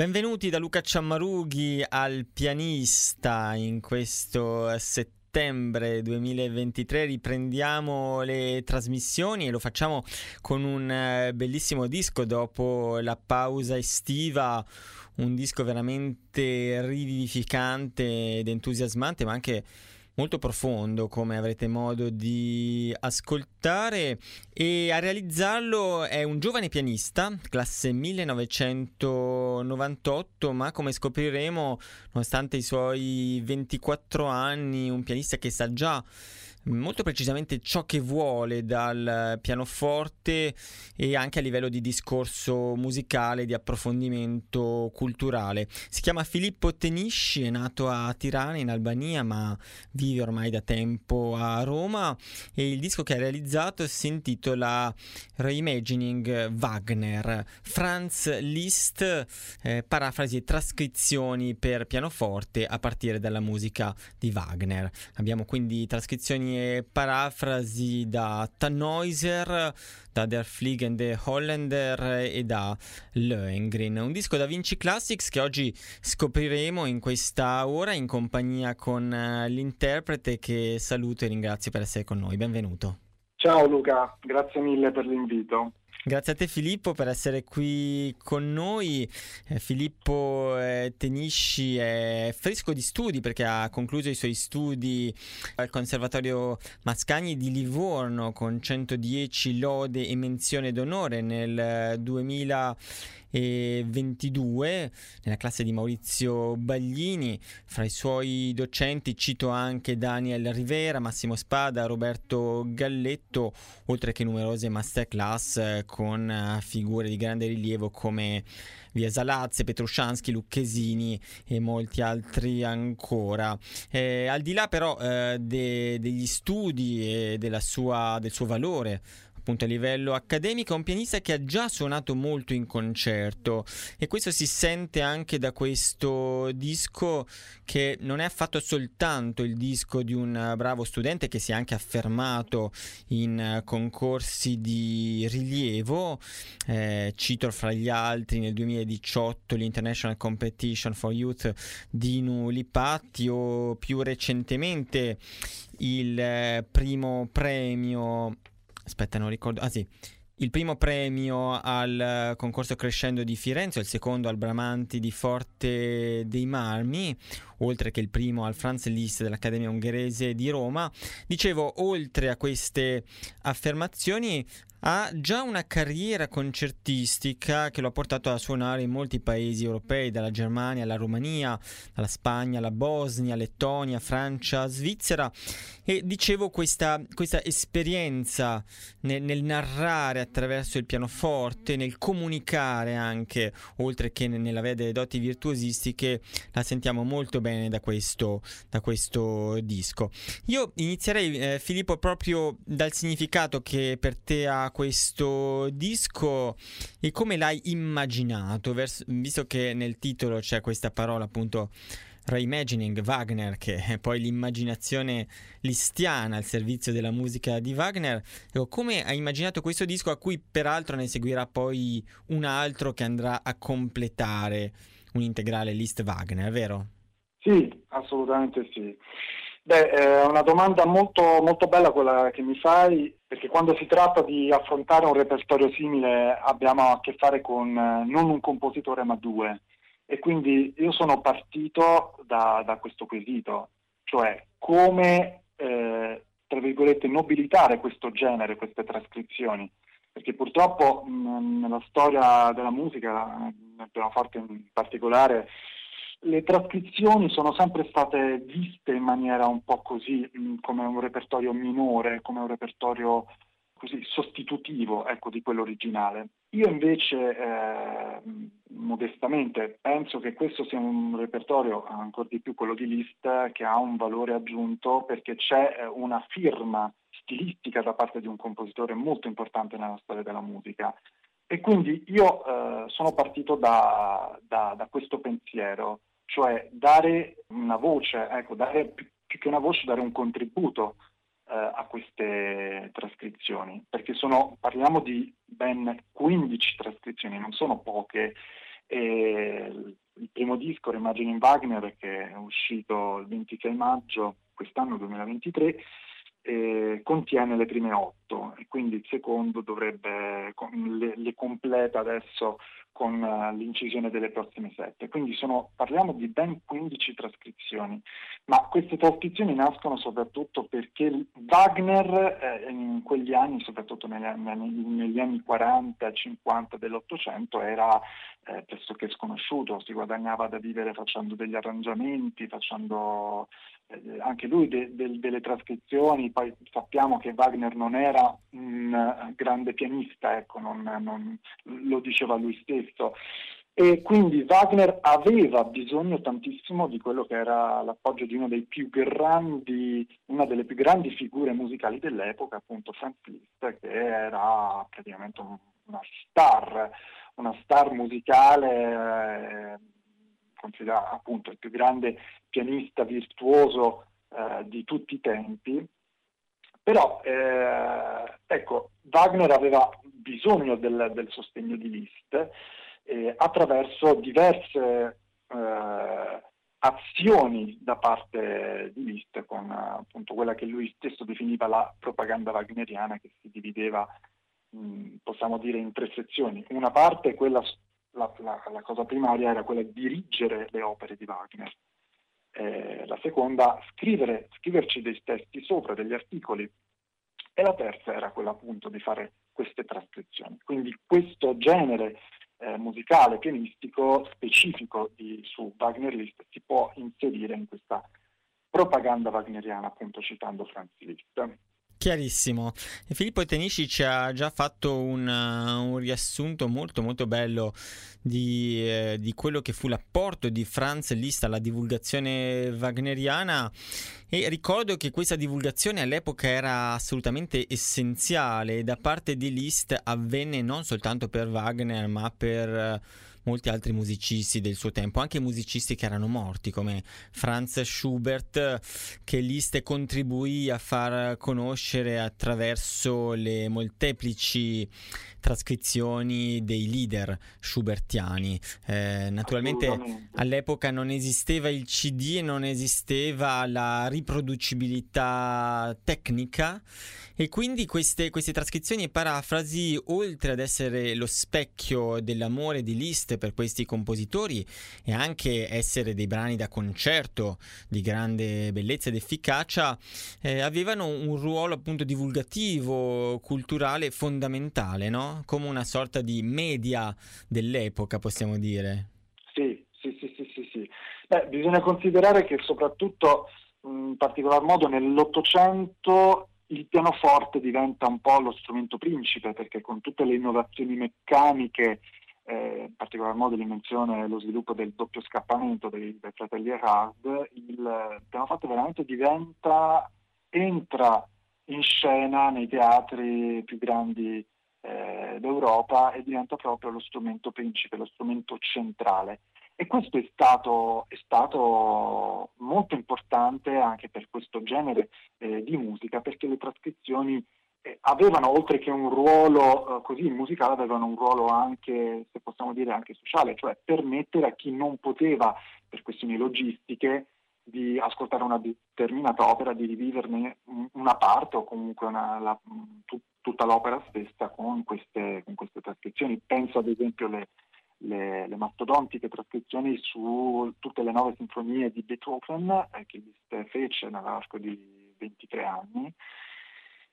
Benvenuti da Luca Ciammarughi al pianista in questo settembre 2023 riprendiamo le trasmissioni e lo facciamo con un eh, bellissimo disco. Dopo la pausa estiva un disco veramente rivivificante ed entusiasmante ma anche molto profondo come avrete modo di ascoltare. E a realizzarlo è un giovane pianista, classe 1998, ma come scopriremo, nonostante i suoi 24 anni, un pianista che sa già molto precisamente ciò che vuole dal pianoforte e anche a livello di discorso musicale, di approfondimento culturale. Si chiama Filippo Tenisci, è nato a Tirana in Albania ma vive ormai da tempo a Roma e il disco che ha realizzato si intitola Reimagining Wagner, Franz Liszt, eh, parafrasi e trascrizioni per pianoforte a partire dalla musica di Wagner. Abbiamo quindi trascrizioni e parafrasi da Tannhäuser, da Der Fliegende Holländer e da Lohengrin. Un disco da Vinci Classics che oggi scopriremo in questa ora in compagnia con eh, l'interprete che saluto e ringrazio per essere con noi. Benvenuto. Ciao Luca, grazie mille per l'invito. Grazie a te Filippo per essere qui con noi. Eh, Filippo eh, Tenisci è fresco di studi perché ha concluso i suoi studi al Conservatorio Mascagni di Livorno con 110 lode e menzione d'onore nel 2000 e 22 nella classe di Maurizio Baglini. Fra i suoi docenti cito anche Daniel Rivera, Massimo Spada, Roberto Galletto, oltre che numerose masterclass eh, con eh, figure di grande rilievo come Via Salazze, Petrusciansky, Lucchesini e molti altri ancora. Eh, al di là però eh, de- degli studi e sua, del suo valore appunto a livello accademico, è un pianista che ha già suonato molto in concerto e questo si sente anche da questo disco che non è affatto soltanto il disco di un bravo studente che si è anche affermato in concorsi di rilievo, eh, cito fra gli altri nel 2018 l'International Competition for Youth di Nulipatti o più recentemente il eh, primo premio aspetta, non ricordo. Ah sì, il primo premio al concorso Crescendo di Firenze, il secondo al Bramanti di Forte dei Marmi, oltre che il primo al Franz Liszt dell'Accademia Ungherese di Roma. Dicevo, oltre a queste affermazioni, ha già una carriera concertistica che lo ha portato a suonare in molti paesi europei, dalla Germania alla Romania, dalla Spagna alla Bosnia, Lettonia, Francia, Svizzera e dicevo questa, questa esperienza nel, nel, narrare attraverso il pianoforte, nel comunicare anche, oltre che nell'avere delle doti virtuosistiche, la sentiamo molto bene da questo, da questo disco. Io inizierei eh, Filippo proprio dal significato che per te ha questo disco e come l'hai immaginato, vers- visto che nel titolo c'è questa parola appunto reimagining Wagner, che è poi l'immaginazione listiana al servizio della musica di Wagner. Ecco, come hai immaginato questo disco a cui peraltro ne seguirà poi un altro che andrà a completare un integrale list Wagner, vero? Sì, assolutamente sì. Beh, è una domanda molto, molto bella quella che mi fai, perché quando si tratta di affrontare un repertorio simile abbiamo a che fare con eh, non un compositore ma due. E quindi io sono partito da, da questo quesito, cioè come, eh, tra virgolette, nobilitare questo genere, queste trascrizioni. Perché purtroppo mh, nella storia della musica, nel pianoforte in particolare, le trascrizioni sono sempre state viste in maniera un po' così, mh, come un repertorio minore, come un repertorio così sostitutivo ecco, di quello originale. Io invece, eh, modestamente, penso che questo sia un repertorio, ancora di più quello di Liszt, che ha un valore aggiunto perché c'è eh, una firma stilistica da parte di un compositore molto importante nella storia della musica. E quindi io eh, sono partito da, da, da, questo pensiero, cioè dare una voce, ecco, dare più, che una voce, dare un contributo eh, a queste trascrizioni, perché sono, parliamo di ben 15 trascrizioni, non sono poche. E il primo disco, Reimagining Wagner, che è uscito il 26 maggio quest'anno 2023, eh, contiene le prime otto e quindi il secondo dovrebbe le, le completa adesso con uh, l'incisione delle prossime sette. Quindi sono, parliamo di ben 15 trascrizioni, ma queste trascrizioni nascono soprattutto perché Wagner eh, in quegli anni, soprattutto negli, negli, negli anni 40 e 50 dell'Ottocento, era eh, pressoché sconosciuto, si guadagnava da vivere facendo degli arrangiamenti, facendo eh, anche lui de, de, delle trascrizioni, poi sappiamo che Wagner non era un eh, grande pianista, ecco, non, non, lo diceva lui stesso. E quindi Wagner aveva bisogno tantissimo di quello che era l'appoggio di grandi, una delle più grandi figure musicali dell'epoca, appunto Franz Liszt, che era praticamente una star, una star musicale. Eh, considerato appunto il più grande pianista virtuoso eh, di tutti i tempi, però eh, ecco, Wagner aveva bisogno del, del sostegno di Liszt eh, attraverso diverse eh, azioni da parte di Liszt con appunto quella che lui stesso definiva la propaganda wagneriana che si divideva possiamo dire in tre sezioni. Una parte quella la, la, la, cosa primaria era quella di dirigere le opere di Wagner. Eh, la seconda, scrivere, scriverci dei testi sopra, degli articoli. E la terza era quella appunto di fare queste trascrizioni. Quindi questo genere eh, musicale, pianistico specifico di, su Wagner Liszt si può inserire in questa propaganda wagneriana, appunto citando Franz Liszt. Chiarissimo. E Filippo Tenisci ci ha già fatto un, uh, un riassunto molto molto bello di, eh, di, quello che fu l'apporto di Franz Liszt alla divulgazione wagneriana e ricordo che questa divulgazione all'epoca era assolutamente essenziale da parte di Liszt avvenne non soltanto per Wagner ma per... Uh, molti altri musicisti del suo tempo, anche musicisti che erano morti come Franz Schubert che Liszt contribuì a far conoscere attraverso le molteplici trascrizioni dei leader schubertiani. Eh, naturalmente all'epoca non esisteva il CD e non esisteva la riproducibilità tecnica e quindi queste, queste trascrizioni e parafrasi, oltre ad essere lo specchio dell'amore di Liszt per questi compositori e anche essere dei brani da concerto di grande bellezza ed efficacia, eh, avevano un ruolo appunto divulgativo, culturale fondamentale, no? Come una sorta di media dell'epoca, possiamo dire. Sì, sì, sì, sì, sì. sì. Beh, bisogna considerare che soprattutto in particolar modo nell'Ottocento il pianoforte diventa un po' lo strumento principe perché con tutte le innovazioni meccaniche, eh, in particolar modo l'invenzione e lo sviluppo del doppio scappamento dei, dei fratelli Erhard, il pianoforte veramente diventa, entra in scena nei teatri più grandi eh, d'Europa e diventa proprio lo strumento principe, lo strumento centrale. E questo è stato, è stato molto importante anche per questo genere eh, di musica, perché le trascrizioni eh, avevano, oltre che un ruolo eh, così musicale, avevano un ruolo anche, se possiamo dire, anche sociale, cioè permettere a chi non poteva, per questioni logistiche, di ascoltare una determinata opera, di riviverne una parte o comunque una, la, tutta l'opera stessa con queste, con queste trascrizioni. Penso ad esempio alle le, le mastodontiche trascrizioni su tutte le nove sinfonie di Beethoven eh, che fece nell'arco di 23 anni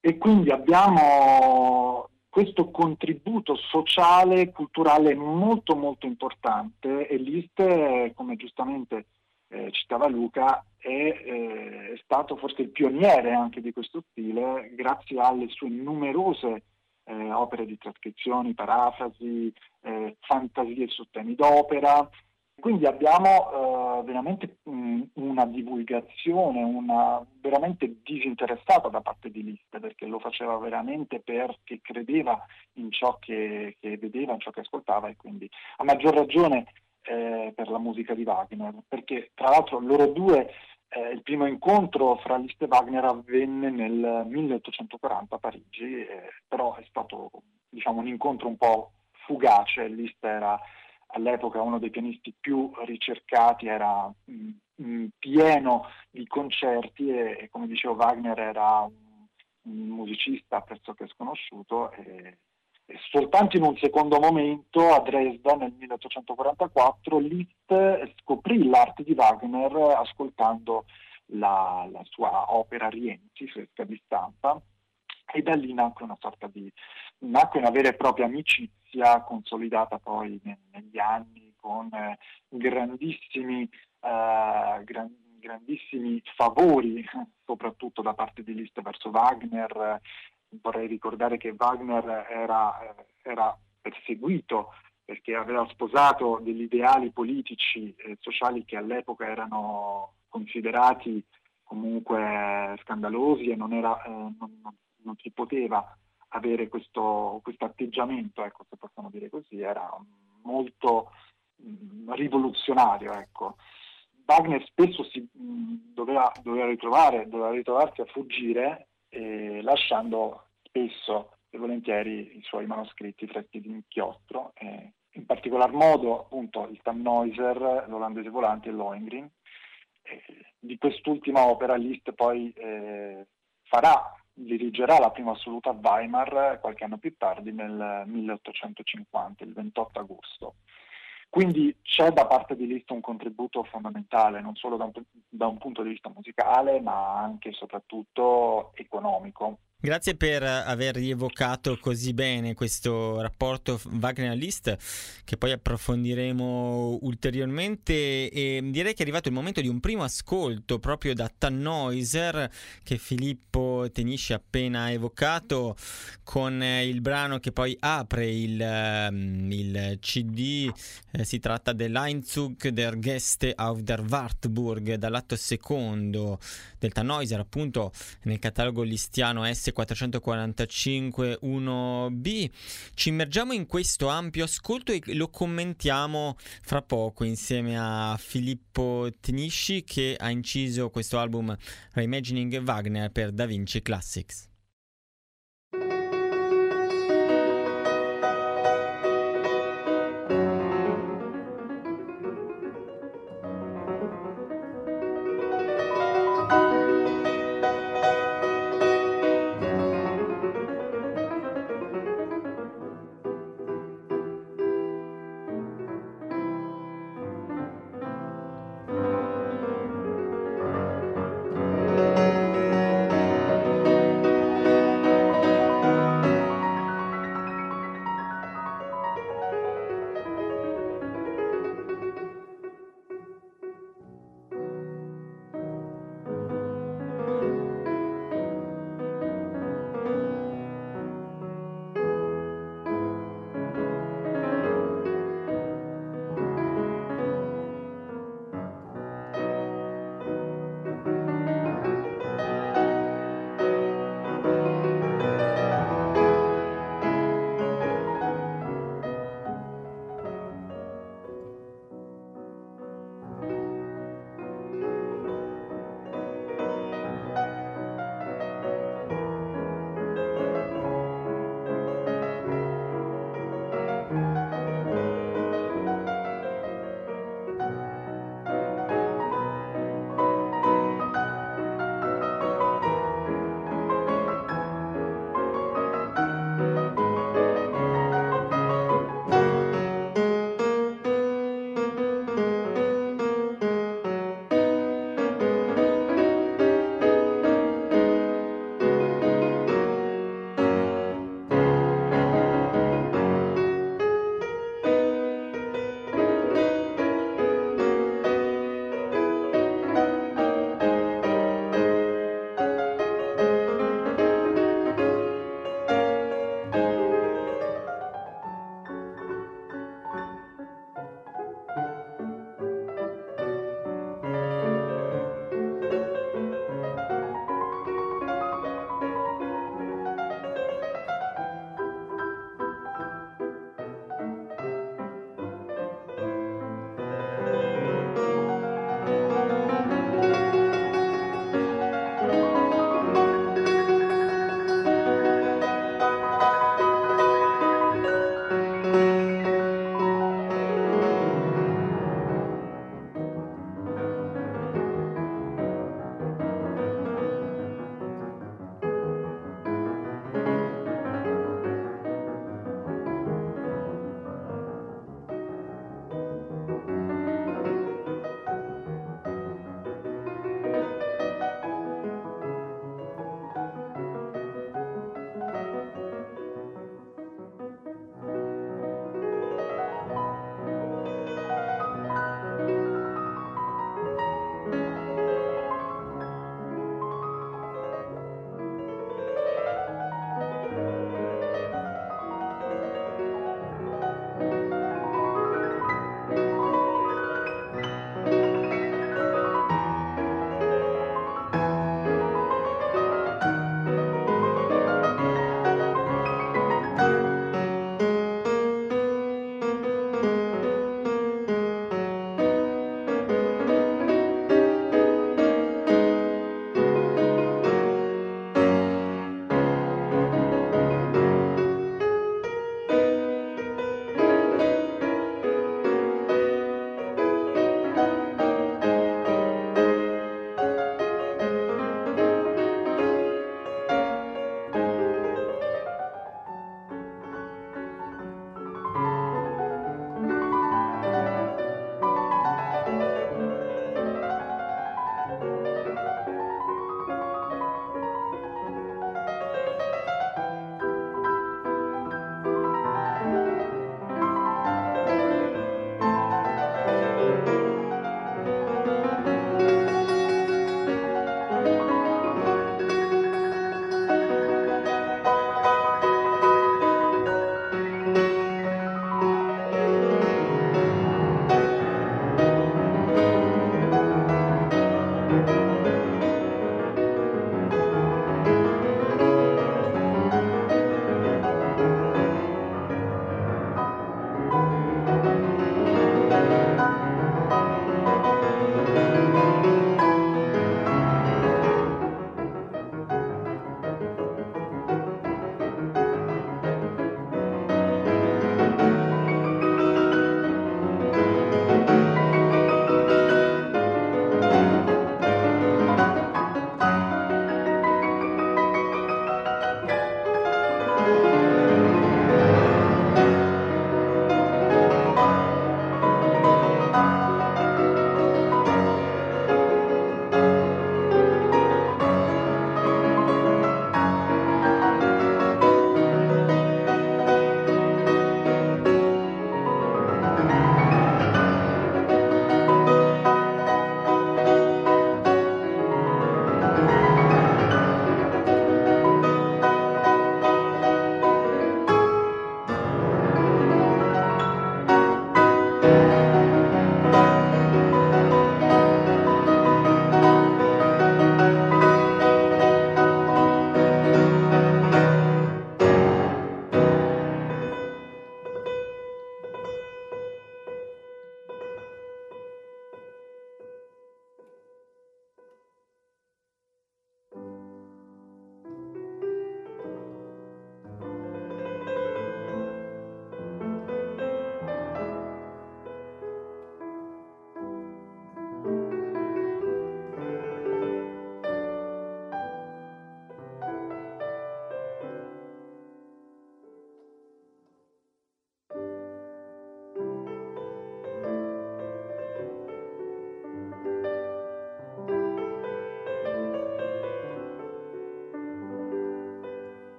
e quindi abbiamo questo contributo sociale, culturale molto molto importante e Liszt, come giustamente eh, citava Luca, è, eh, è, stato forse il pioniere anche di questo stile grazie alle sue numerose eh, opere di trascrizioni, parafrasi, eh, fantasie su temi d'opera. Quindi abbiamo eh, veramente mh, una divulgazione, una, veramente disinteressata da parte di Liszt, perché lo faceva veramente perché credeva in ciò che, che vedeva, in ciò che ascoltava e quindi a maggior ragione eh, per la musica di Wagner, perché tra l'altro loro due eh, il primo incontro fra Liszt e Wagner avvenne nel 1840 a Parigi, eh, però è stato diciamo, un incontro un po' fugace. Liszt era all'epoca uno dei pianisti più ricercati, era mh, mh, pieno di concerti e, e, come dicevo Wagner era un, un musicista pressoché sconosciuto. E, soltanto in un secondo momento a Dresda nel 1844 Liszt scoprì l'arte di Wagner ascoltando la, la sua opera Rienzi, fresca di stampa, e da lì nacque una di nacque una vera e propria amicizia consolidata poi negli anni con eh, grandissimi, eh, gran, grandissimi favori, soprattutto da parte di Liszt verso Wagner, vorrei ricordare che Wagner era, era perseguito perché aveva sposato degli ideali politici e sociali che all'epoca erano considerati comunque scandalosi e non, era, eh, non, non si poteva avere questo, questo atteggiamento, ecco, se possiamo dire così, era molto mh, mm, rivoluzionario. Ecco. Wagner spesso si, mh, mm, doveva, doveva, doveva ritrovarsi a fuggire eh, lasciando spesso e volentieri i suoi manoscritti freschi di inchiostro, eh, in particolar modo appunto il Tannhäuser, l'Olandese Volante e l'Ohengrin. Eh, di quest'ultima opera Liszt poi eh, farà, dirigerà la prima assoluta a Weimar qualche anno più tardi nel 1850, il 28 agosto. Quindi c'è da parte di Liszt un contributo fondamentale, non solo da un, da un punto di vista musicale, ma anche e soprattutto economico. Grazie per aver rievocato così bene questo rapporto Wagner-List che poi approfondiremo ulteriormente. E direi che è arrivato il momento di un primo ascolto proprio da Tannhäuser che Filippo Tenisci ha appena evocato con il brano che poi apre il, ehm, il CD, eh, si tratta dell'Einzug der Gäste auf der Wartburg dall'atto secondo del Tannhäuser appunto nel catalogo listiano S 445 1B. Ci immergiamo in questo ampio ascolto e lo commentiamo fra poco insieme a Filippo Tenisci che ha inciso questo album Reimagining Wagner per Da Vinci Classics.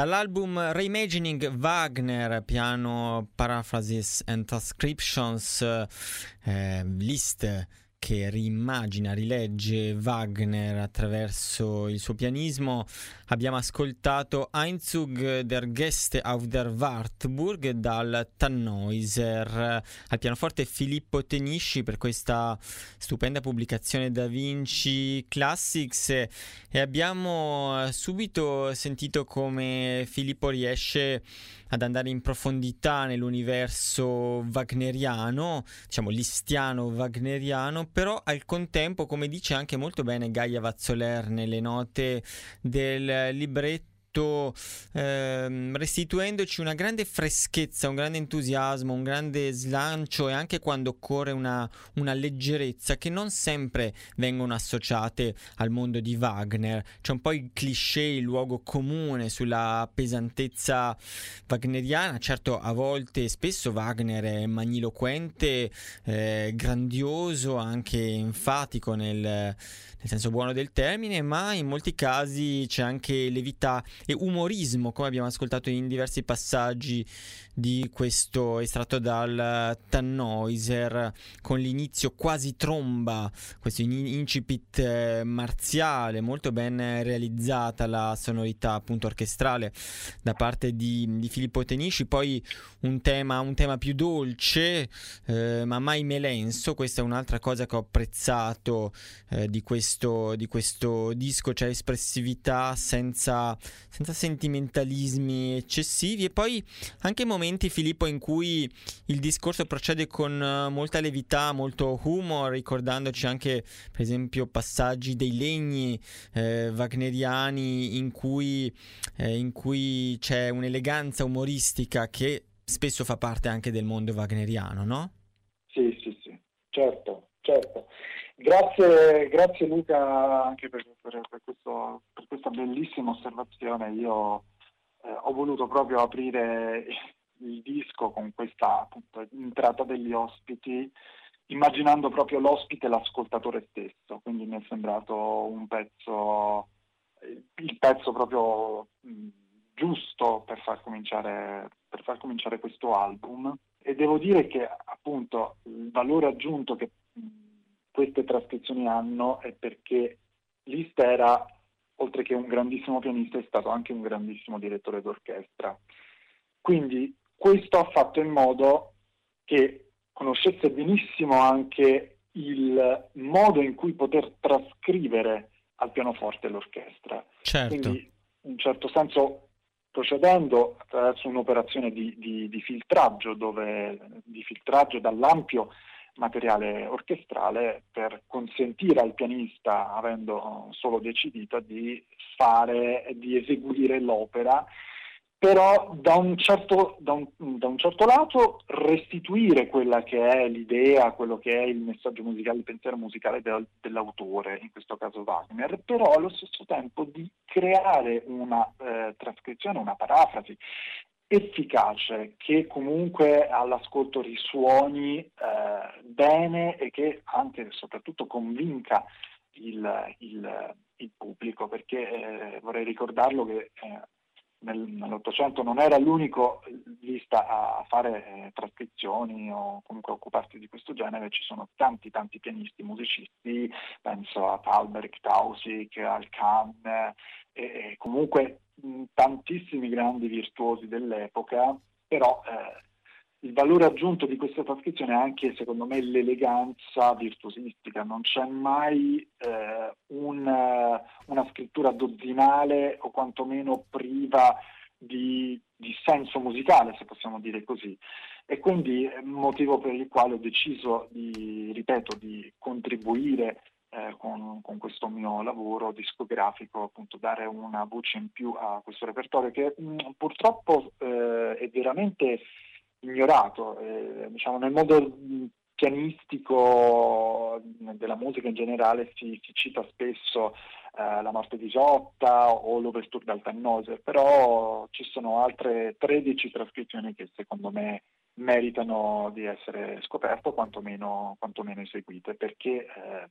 Dall'album Reimagining Wagner, piano Paraphrases and Transcriptions, eh, list che riimmagina, rilegge Wagner attraverso il suo pianismo, abbiamo ascoltato Einzug der Gäste auf der Wartburg dal Tannhäuser. Al pianoforte Filippo Tenisci per questa stupenda pubblicazione Da Vinci Classics. E abbiamo subito sentito come Filippo riesce ad andare in profondità nell'universo wagneriano, diciamo listiano wagneriano, però al contempo, come dice anche molto bene Gaia Vazzoler nelle note del libretto, tutto ehm, restituendoci una grande freschezza, un grande entusiasmo, un grande slancio e anche quando occorre una, una leggerezza che non sempre vengono associate al mondo di Wagner. C'è un po' il cliché, il luogo comune sulla pesantezza wagneriana, certo a volte spesso Wagner è magniloquente, eh, grandioso, anche enfatico nel, nel senso buono del termine, ma in molti casi c'è anche levità e umorismo, come abbiamo ascoltato in diversi passaggi di questo estratto dal Tannhäuser, con l'inizio quasi tromba, questo incipit eh, marziale, molto ben realizzata la sonorità appunto orchestrale da parte di, di Filippo Tenisci, poi un tema, un tema più dolce, eh, ma mai melenso, questa è un'altra cosa che ho apprezzato eh, di, questo, di questo disco, cioè espressività senza, senza sentimentalismi eccessivi e poi anche momenti Filippo in cui il discorso procede con eh, molta levità, molto humor, ricordandoci anche per esempio passaggi dei legni eh, wagneriani in cui, eh, in cui c'è un'eleganza umoristica che spesso fa parte anche del mondo wagneriano, no? Sì, sì, sì, certo, certo. Grazie, grazie Luca anche per, per, per, questo, per, questa bellissima osservazione. Io eh, ho voluto proprio aprire il disco con questa appunto, entrata degli ospiti, immaginando proprio l'ospite e l'ascoltatore stesso. Quindi mi è sembrato un pezzo, il pezzo proprio mh, giusto per far, per far cominciare questo album. E devo dire che appunto il valore aggiunto che queste trascrizioni hanno è perché Liszt era, oltre che un grandissimo pianista, è stato anche un grandissimo direttore d'orchestra. Quindi questo ha fatto in modo che conoscesse benissimo anche il modo in cui poter trascrivere al pianoforte l'orchestra. Certo. Quindi, in un certo senso, procedendo attraverso un'operazione di, di, di filtraggio, dove, di filtraggio dall'ampio materiale orchestrale per consentire al pianista, avendo solo decidito, di fare, di eseguire l'opera, però da un, certo, da, un, da un certo lato restituire quella che è l'idea, quello che è il messaggio musicale, il pensiero musicale del, dell'autore, in questo caso Wagner, però allo stesso tempo di creare una eh, trascrizione, una parafrasi efficace che comunque all'ascolto risuoni eh, bene e che anche e soprattutto convinca il, il, il pubblico perché eh, vorrei ricordarlo che eh, nel, nell'Ottocento non era l'unico lista a fare eh, trascrizioni o comunque occuparsi di questo genere, ci sono tanti tanti pianisti, musicisti, penso a Thalberg, Tausig, al Kahn e, comunque tantissimi grandi virtuosi dell'epoca, però eh, il valore aggiunto di questa trascrizione è anche, secondo me, l'eleganza virtuosistica. Non c'è mai eh, un, una scrittura dozzinale o quantomeno priva di, di, senso musicale, se possiamo dire così. E quindi motivo per il quale ho deciso di, ripeto, di contribuire eh, con, con, questo mio lavoro discografico, appunto dare una voce in più a questo repertorio che mh, purtroppo eh, è veramente ignorato. Eh, diciamo, nel mondo pianistico della musica in generale si, si cita spesso eh, la morte di Giotta o l'Overture dal Tannhäuser, però ci sono altre 13 trascrizioni che secondo me meritano di essere scoperte o quantomeno, quantomeno eseguite, perché eh,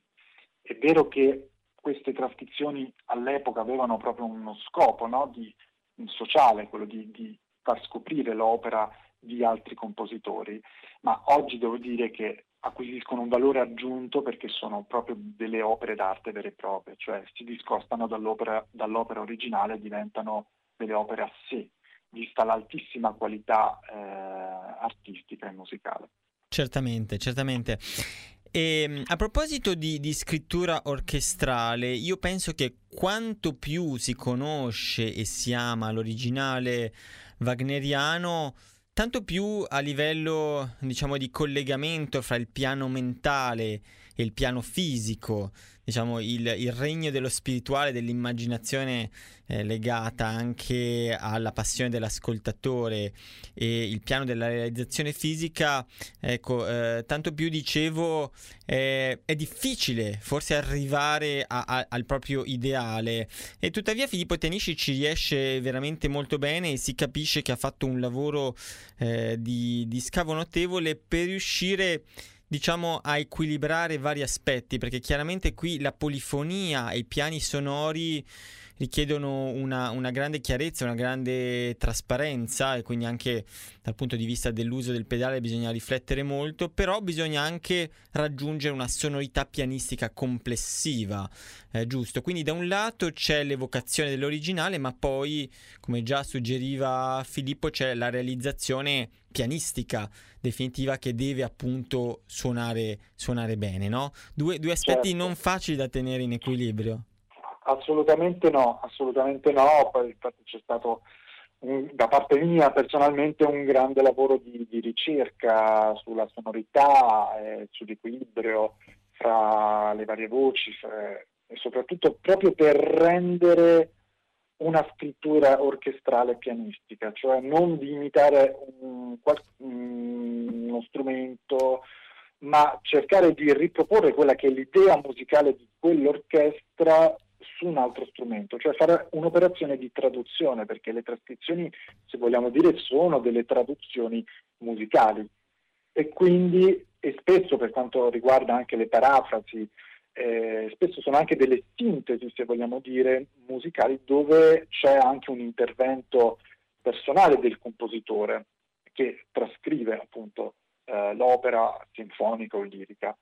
è vero che queste trascrizioni all'epoca avevano proprio uno scopo no? di, sociale, quello di, di far scoprire l'opera di altri compositori, ma oggi devo dire che acquisiscono un valore aggiunto perché sono proprio delle opere d'arte vere e proprie, cioè si discostano dall'opera, dall'opera originale e diventano delle opere a sé, vista l'altissima qualità eh, artistica e musicale. Certamente, certamente. E, ehm, a proposito di, di, scrittura orchestrale, io penso che quanto più si conosce e si ama l'originale wagneriano, tanto più a livello, diciamo, di collegamento fra il piano mentale il piano fisico, diciamo, il, il regno dello spirituale, dell'immaginazione eh, legata anche alla passione dell'ascoltatore e il piano della realizzazione fisica, ecco, eh, tanto più dicevo, eh, è difficile forse arrivare a, a, al proprio ideale e tuttavia Filippo Tenisci ci riesce veramente molto bene e si capisce che ha fatto un lavoro eh, di, di scavo notevole per riuscire diciamo a equilibrare vari aspetti perché chiaramente qui la polifonia e i piani sonori richiedono una, una, grande chiarezza, una grande trasparenza e quindi anche dal punto di vista dell'uso del pedale bisogna riflettere molto, però bisogna anche raggiungere una sonorità pianistica complessiva, eh, giusto? Quindi da un lato c'è l'evocazione dell'originale, ma poi, come già suggeriva Filippo, c'è la realizzazione pianistica definitiva che deve appunto suonare, suonare bene, no? Due, due aspetti certo. non facili da tenere in equilibrio. Assolutamente no, assolutamente no, poi infatti c'è stato un, da parte mia personalmente un grande lavoro di, di ricerca sulla sonorità, eh, sull'equilibrio fra le varie voci fra, e soprattutto proprio per rendere una scrittura orchestrale pianistica, cioè non di imitare un, uno strumento, ma cercare di riproporre quella che è l'idea musicale di quell'orchestra su un altro strumento, cioè fare un'operazione di traduzione, perché le trascrizioni, se vogliamo dire, sono delle traduzioni musicali e quindi, e spesso per quanto riguarda anche le parafrasi, eh, spesso sono anche delle sintesi, se vogliamo dire, musicali, dove c'è anche un intervento personale del compositore che trascrive appunto eh, l'opera sinfonica o lirica.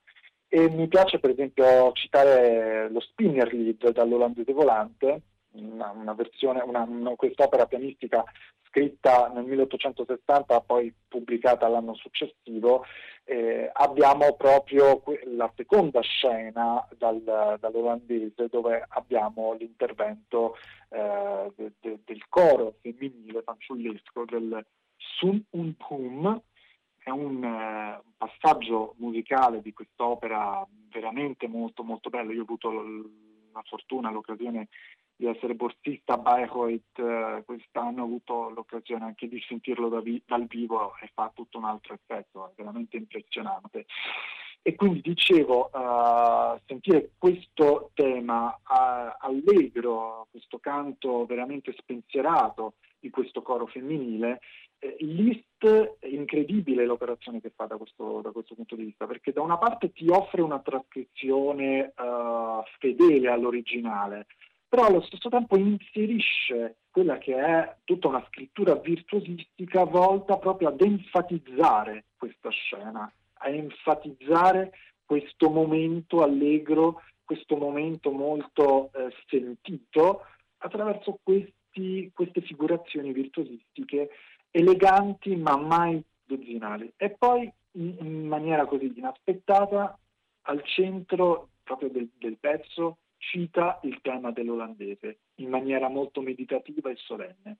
E mi piace per esempio citare lo spinner lead dall'olandese volante, una, una versione, una, una, quest'opera pianistica scritta nel 1870, poi pubblicata l'anno successivo. Eh, abbiamo proprio la seconda scena dal, dall'olandese dove abbiamo l'intervento eh, de, de, del coro femminile fanciullesco del Sun Un Pum, è un, uh, passaggio musicale di quest'opera veramente molto molto bello. Io ho avuto la fortuna, l'occasione di essere borsista a Bayreuth uh, quest'anno, ho avuto l'occasione anche di sentirlo da vi- dal vivo e fa tutto un altro effetto, è veramente impressionante. E quindi dicevo, uh, sentire questo tema uh, allegro, questo canto veramente spensierato di questo coro femminile, eh, Liszt è incredibile l'operazione che fa da questo, da questo, punto di vista, perché da una parte ti offre una trascrizione uh, fedele all'originale, però allo stesso tempo inserisce quella che è tutta una scrittura virtuosistica volta proprio ad enfatizzare questa scena, a enfatizzare questo momento allegro, questo momento molto eh, sentito attraverso questi, queste figurazioni virtuosistiche eleganti ma mai dozzinali. E poi in, maniera così inaspettata al centro proprio del, del pezzo cita il tema dell'olandese in maniera molto meditativa e solenne.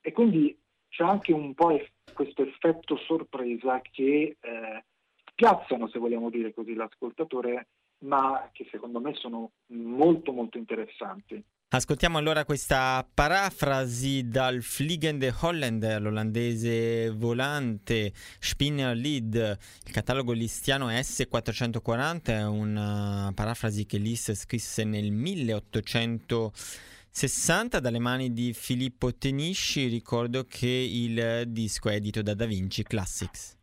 E quindi c'è anche un po' questo effetto sorpresa che eh, spiazzano, se vogliamo dire così, l'ascoltatore, ma che secondo me sono molto molto interessanti. Ascoltiamo allora questa parafrasi dal Fliegende Holländer, l'olandese volante, Spinner Lied, il catalogo listiano S440, è una parafrasi che Lis scrisse nel 1860 dalle mani di Filippo Tenisci, ricordo che il disco è edito da Da Vinci Classics.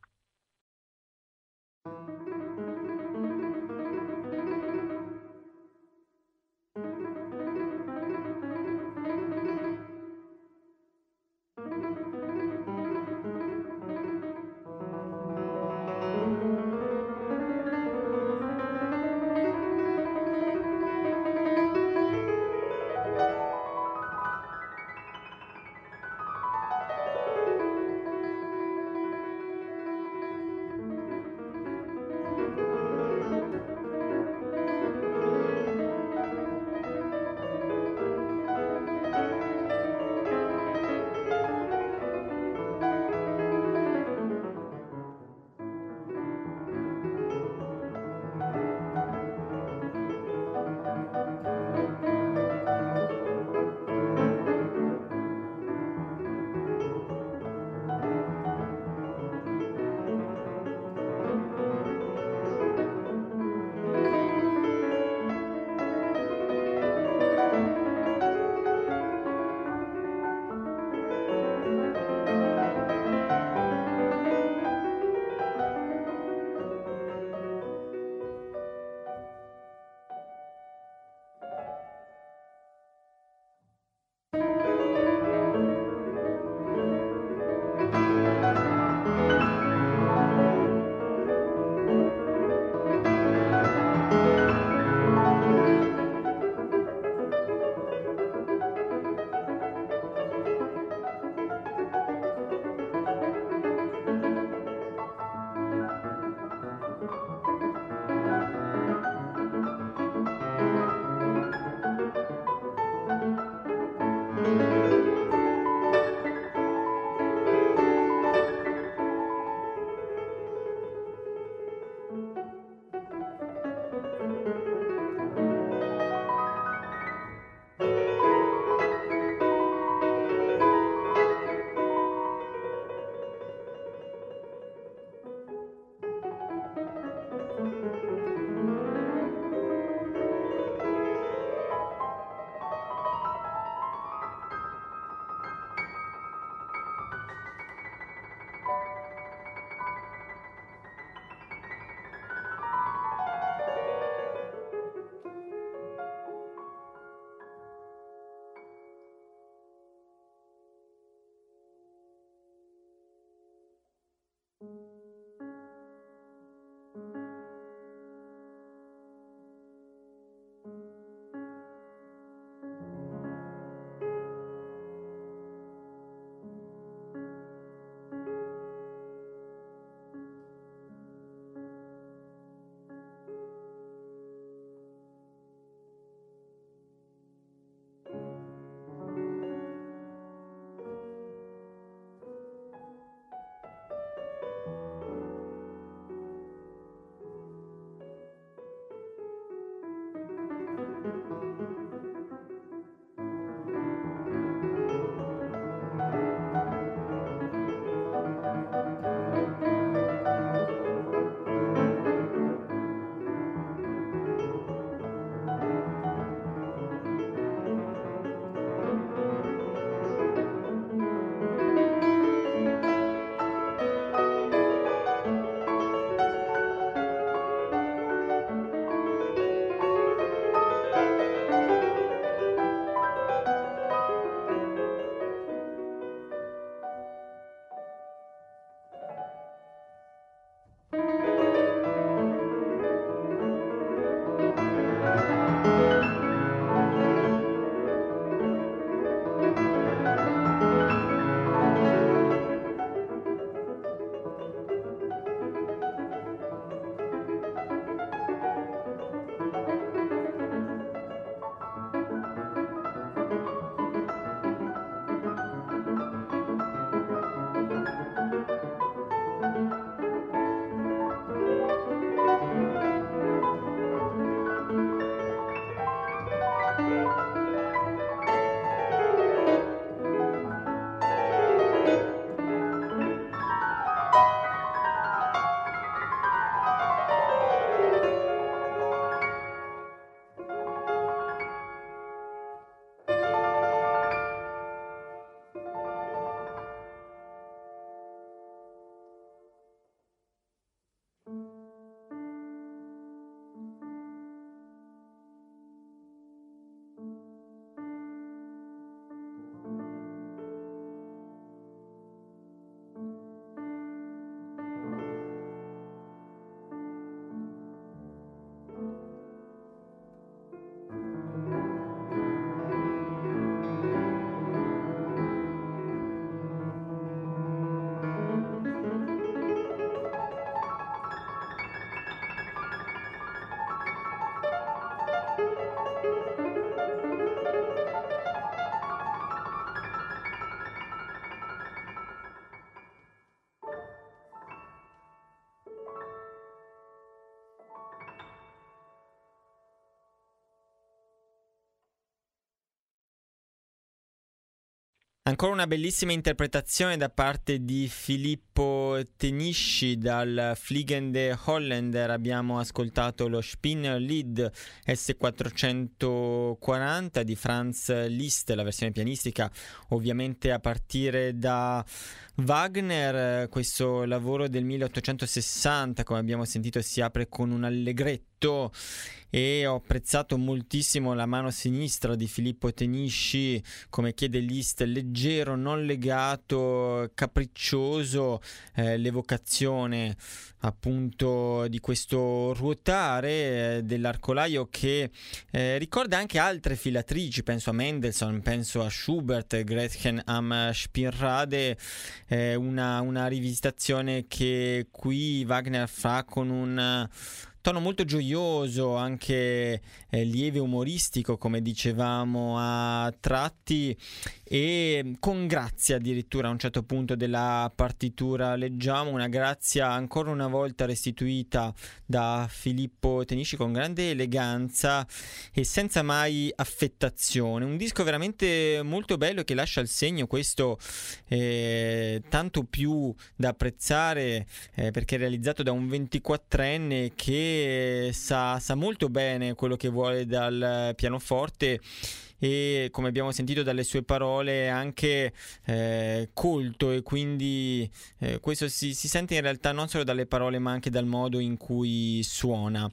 Ancora una bellissima interpretazione da parte di Filippo Tenisci dal Fliegende Holländer. Abbiamo ascoltato lo Spinner Lied S440 di Franz Liszt, la versione pianistica, ovviamente a partire da Wagner. Questo lavoro del 1860, come abbiamo sentito, si apre con un allegretto e ho apprezzato moltissimo la mano sinistra di Filippo Tenisci, come chiede Liszt, leggero, non legato, capriccioso, eh, l'evocazione appunto di questo ruotare eh, dell'arcolaio che eh, ricorda anche altre filatrici, penso a Mendelssohn, penso a Schubert, Gretchen am Spirrade, eh, una, una rivisitazione che qui Wagner fa con un tono molto gioioso, anche eh, lieve umoristico, come dicevamo a tratti, e con grazia addirittura a un certo punto della partitura leggiamo una grazia ancora una volta restituita da Filippo Tenisci con grande eleganza e senza mai affettazione. Un disco veramente molto bello che lascia il segno, questo eh, tanto più da apprezzare eh, perché è realizzato da un 24enne che sa, sa molto bene quello che vuole dal pianoforte e come abbiamo sentito dalle sue parole anche eh, colto e quindi eh, questo si, si, sente in realtà non solo dalle parole ma anche dal modo in cui suona.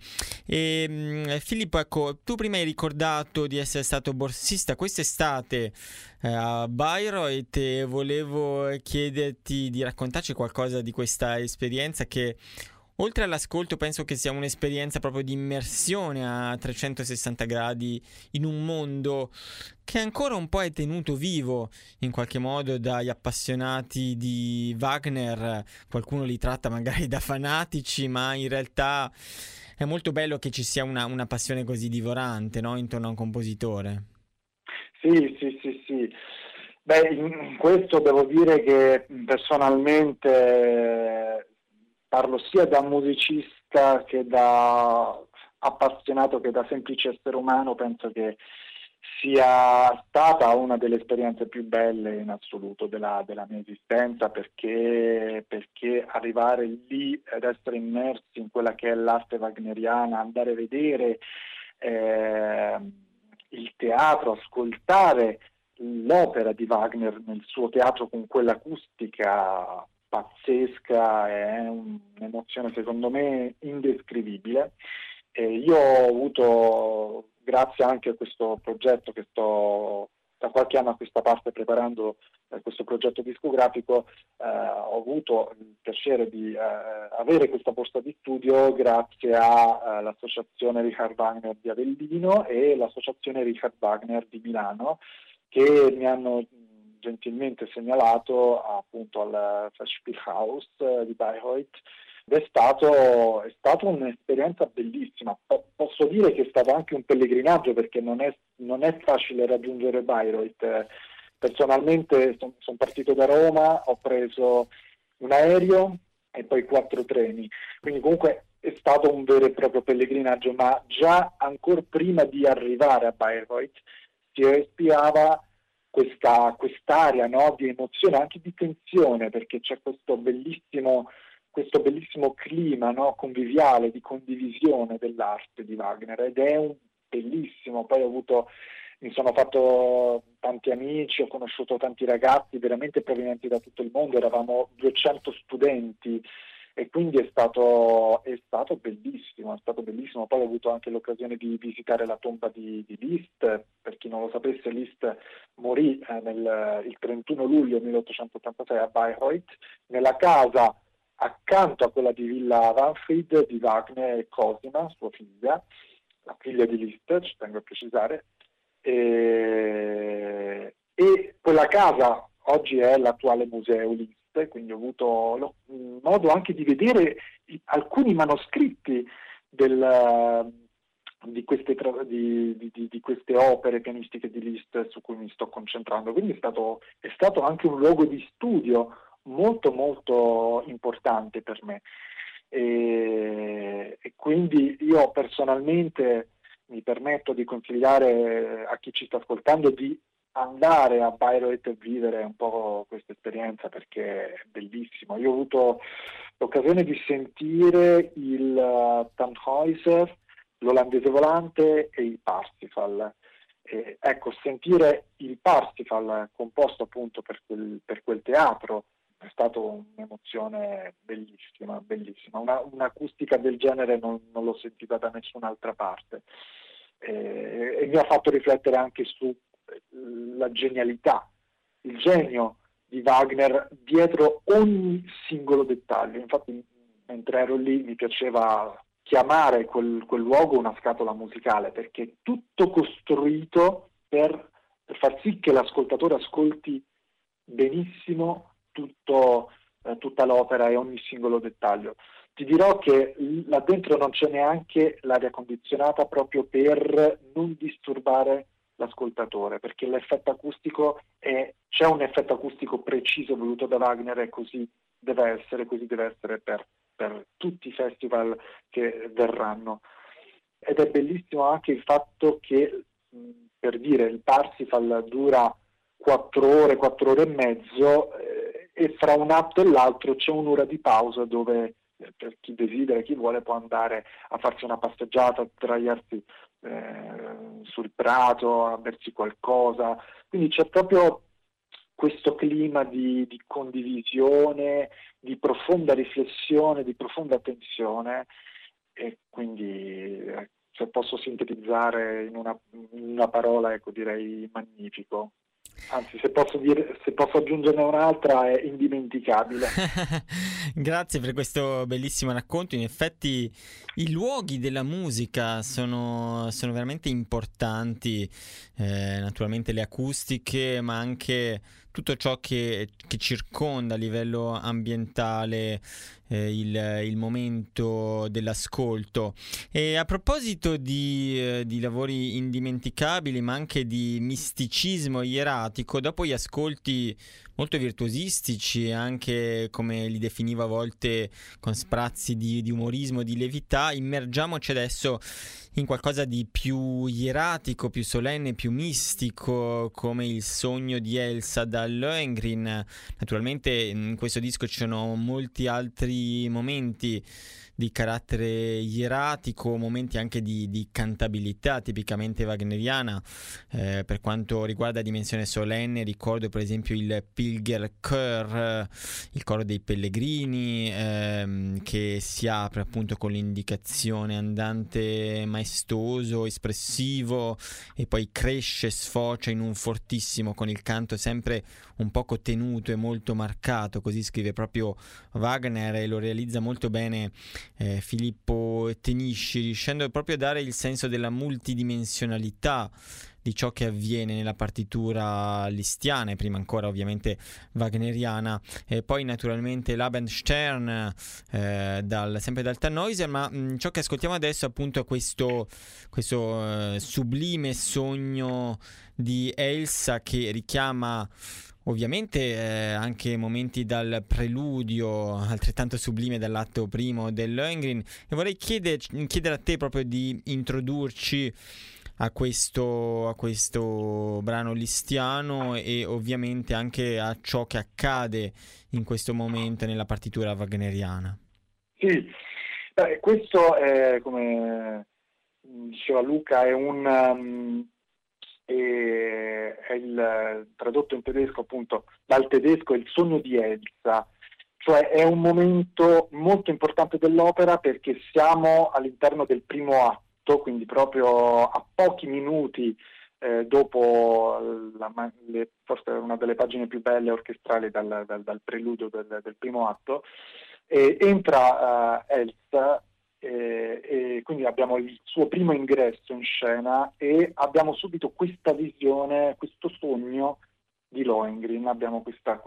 E, mh, mm, Filippo, ecco, tu prima hai ricordato di essere stato borsista quest'estate eh, a Bayreuth e volevo chiederti di raccontarci qualcosa di questa esperienza che oltre all'ascolto penso che sia un'esperienza proprio di immersione a 360 gradi in un mondo che ancora un po' è tenuto vivo in qualche modo dagli appassionati di Wagner, qualcuno li tratta magari da fanatici, ma in realtà è molto bello che ci sia una, una passione così divorante no? intorno a un compositore. Sì, sì, sì, sì. Beh, in questo devo dire che personalmente parlo sia da musicista che da appassionato che da semplice essere umano, penso che sia stata una delle esperienze più belle in assoluto della, della mia esistenza perché, perché, arrivare lì ed essere immersi in quella che è l'arte wagneriana, andare a vedere eh, il teatro, ascoltare l'opera di Wagner nel suo teatro con quell'acustica pazzesca, è un'emozione secondo me indescrivibile. E io ho avuto, grazie anche a questo progetto che sto da qualche anno a questa parte preparando eh, questo progetto discografico, eh, ho avuto il piacere di eh, avere questa borsa di studio grazie all'associazione Richard Wagner di Avellino e l'associazione Richard Wagner di Milano che mi hanno gentilmente segnalato appunto al Festspielhaus di Bayreuth ed è stato, è stata un'esperienza bellissima. Posso dire che è stato anche un pellegrinaggio perché non è, non è facile raggiungere Bayreuth. Personalmente sono son partito da Roma, ho preso un aereo e poi quattro treni, quindi comunque è stato un vero e proprio pellegrinaggio, ma già ancora prima di arrivare a Bayreuth si respirava questa, quest'area no, di emozione, anche di tensione, perché c'è questo bellissimo, questo bellissimo clima no, conviviale di condivisione dell'arte di Wagner ed è un bellissimo. Poi ho avuto, mi sono fatto tanti amici, ho conosciuto tanti ragazzi veramente provenienti da tutto il mondo, eravamo 200 studenti e quindi è stato, è stato, bellissimo, è stato bellissimo. Poi ho avuto anche l'occasione di visitare la tomba di, di Liszt, per chi non lo sapesse Liszt morì eh, nel, il 31 luglio 1886 a Bayreuth, nella casa accanto a quella di Villa Vanfried di Wagner e Cosima, sua figlia, la figlia di Liszt, ci tengo a precisare, e, e quella casa oggi è l'attuale museo Liszt quindi ho avuto modo anche di vedere alcuni manoscritti del, di, queste, di, di, di, queste, opere pianistiche di Liszt su cui mi sto concentrando. Quindi è stato, è stato anche un luogo di studio molto molto importante per me. E, e quindi io personalmente mi permetto di consigliare a chi ci sta ascoltando di andare a Bayreuth e vivere un po' questa esperienza perché è bellissimo. Io ho avuto l'occasione di sentire il uh, Tannhäuser, l'olandese volante e il Parsifal. E, ecco, sentire il Parsifal composto appunto per quel, per quel teatro è stata un'emozione bellissima, bellissima. Una, un'acustica del genere non, non, l'ho sentita da nessun'altra parte e, e mi ha fatto riflettere anche sulla genialità, il genio di Wagner dietro ogni singolo dettaglio. Infatti mentre ero lì mi piaceva chiamare quel, quel luogo una scatola musicale perché è tutto costruito per, per far sì che l'ascoltatore ascolti benissimo tutto, eh, tutta l'opera e ogni singolo dettaglio. Ti dirò che là dentro non c'è neanche l'aria condizionata proprio per non disturbare l'ascoltatore, perché l'effetto acustico è, c'è un effetto acustico preciso voluto da Wagner e così deve essere, così deve essere per, per tutti i festival che verranno. Ed è bellissimo anche il fatto che, per dire, il Parsifal dura quattro ore, quattro ore e mezzo, eh, e fra un atto e l'altro c'è un'ora di pausa dove eh, per chi desidera, chi vuole può andare a farsi una passeggiata, a sdraiarsi eh, sul prato, a bersi qualcosa. Quindi c'è proprio questo clima di, di, condivisione, di profonda riflessione, di profonda attenzione e quindi eh, se posso sintetizzare in una, in una parola, ecco, direi magnifico. Anzi, se posso, dire, se posso aggiungerne un'altra, è indimenticabile. Grazie per questo bellissimo racconto. In effetti, i luoghi della musica sono, sono veramente importanti. Eh, naturalmente, le acustiche, ma anche tutto ciò che, che circonda a livello ambientale eh, il, il, momento dell'ascolto. E a proposito di, eh, di, lavori indimenticabili, ma anche di misticismo ieratico, dopo gli ascolti molto virtuosistici, anche come li definiva a volte con sprazzi di, di umorismo, di levità, immergiamoci adesso in qualcosa di più ieratico, più solenne, più mistico, come il sogno di Elsa da Lohengrin. Naturalmente in questo disco ci sono molti altri momenti di carattere ieratico, momenti anche di, di cantabilità tipicamente wagneriana. Eh, per quanto riguarda dimensione solenne, ricordo per esempio il Pilger Chor, il coro dei pellegrini, ehm, che si apre appunto con l'indicazione andante maestoso, espressivo e poi cresce, sfocia in un fortissimo con il canto sempre un poco tenuto e molto marcato, così scrive proprio Wagner e lo realizza molto bene eh, Filippo Tenisci, riuscendo proprio a dare il senso della multidimensionalità di ciò che avviene nella partitura listiana e prima ancora ovviamente wagneriana. E poi naturalmente l'Abendstern eh, dal, sempre dal Tannhäuser ma mh, ciò che ascoltiamo adesso appunto è questo, questo eh, sublime sogno di Elsa che richiama Ovviamente eh, anche momenti dal preludio altrettanto sublime dall'atto primo dell'Oengrin e vorrei chiedere, chiedere a te proprio di introdurci a questo, a questo brano listiano e ovviamente anche a ciò che accade in questo momento nella partitura wagneriana. Sì, Beh, questo è come diceva Luca, è un... Um e è il, tradotto in tedesco appunto dal tedesco è il sogno di Elsa, cioè è un momento molto importante dell'opera perché siamo all'interno del primo atto, quindi proprio a pochi minuti eh, dopo la, le, forse una delle pagine più belle orchestrali dal, dal, dal preludio del, del, primo atto, eh, entra uh, Elsa e, e quindi abbiamo il suo primo ingresso in scena e abbiamo subito questa visione, questo sogno di Lohengrin, abbiamo questa,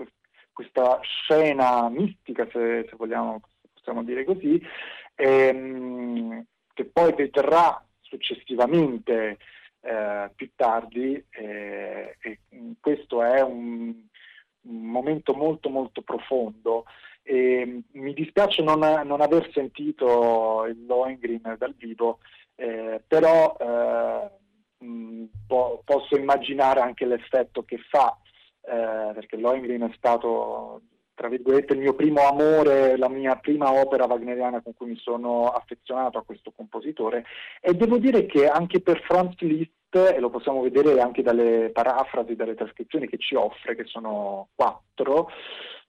questa scena mistica, se, se, vogliamo, possiamo dire così, ehm, che poi vedrà successivamente eh, più tardi eh, e questo è un, un momento molto molto profondo e mi dispiace non, non, aver sentito il Lohengrin dal vivo, eh, però eh, po- posso immaginare anche l'effetto che fa, eh, perché Lohengrin è stato tra virgolette il mio primo amore, la mia prima opera wagneriana con cui mi sono affezionato a questo compositore. E devo dire che anche per Franz Liszt, e lo possiamo vedere anche dalle parafrasi, dalle trascrizioni che ci offre, che sono quattro,